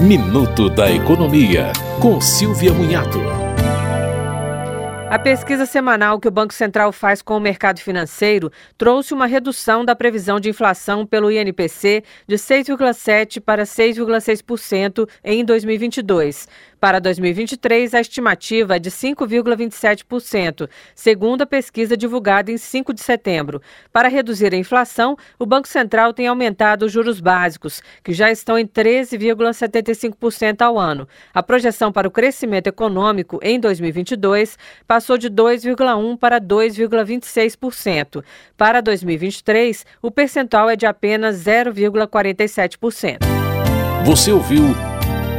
Minuto da Economia, com Silvia Munhato. A pesquisa semanal que o Banco Central faz com o mercado financeiro trouxe uma redução da previsão de inflação pelo INPC de 6,7% para 6,6% em 2022. Para 2023, a estimativa é de 5,27%, segundo a pesquisa divulgada em 5 de setembro. Para reduzir a inflação, o Banco Central tem aumentado os juros básicos, que já estão em 13,75% ao ano. A projeção para o crescimento econômico em 2022 passou de 2,1% para 2,26%. Para 2023, o percentual é de apenas 0,47%. Você ouviu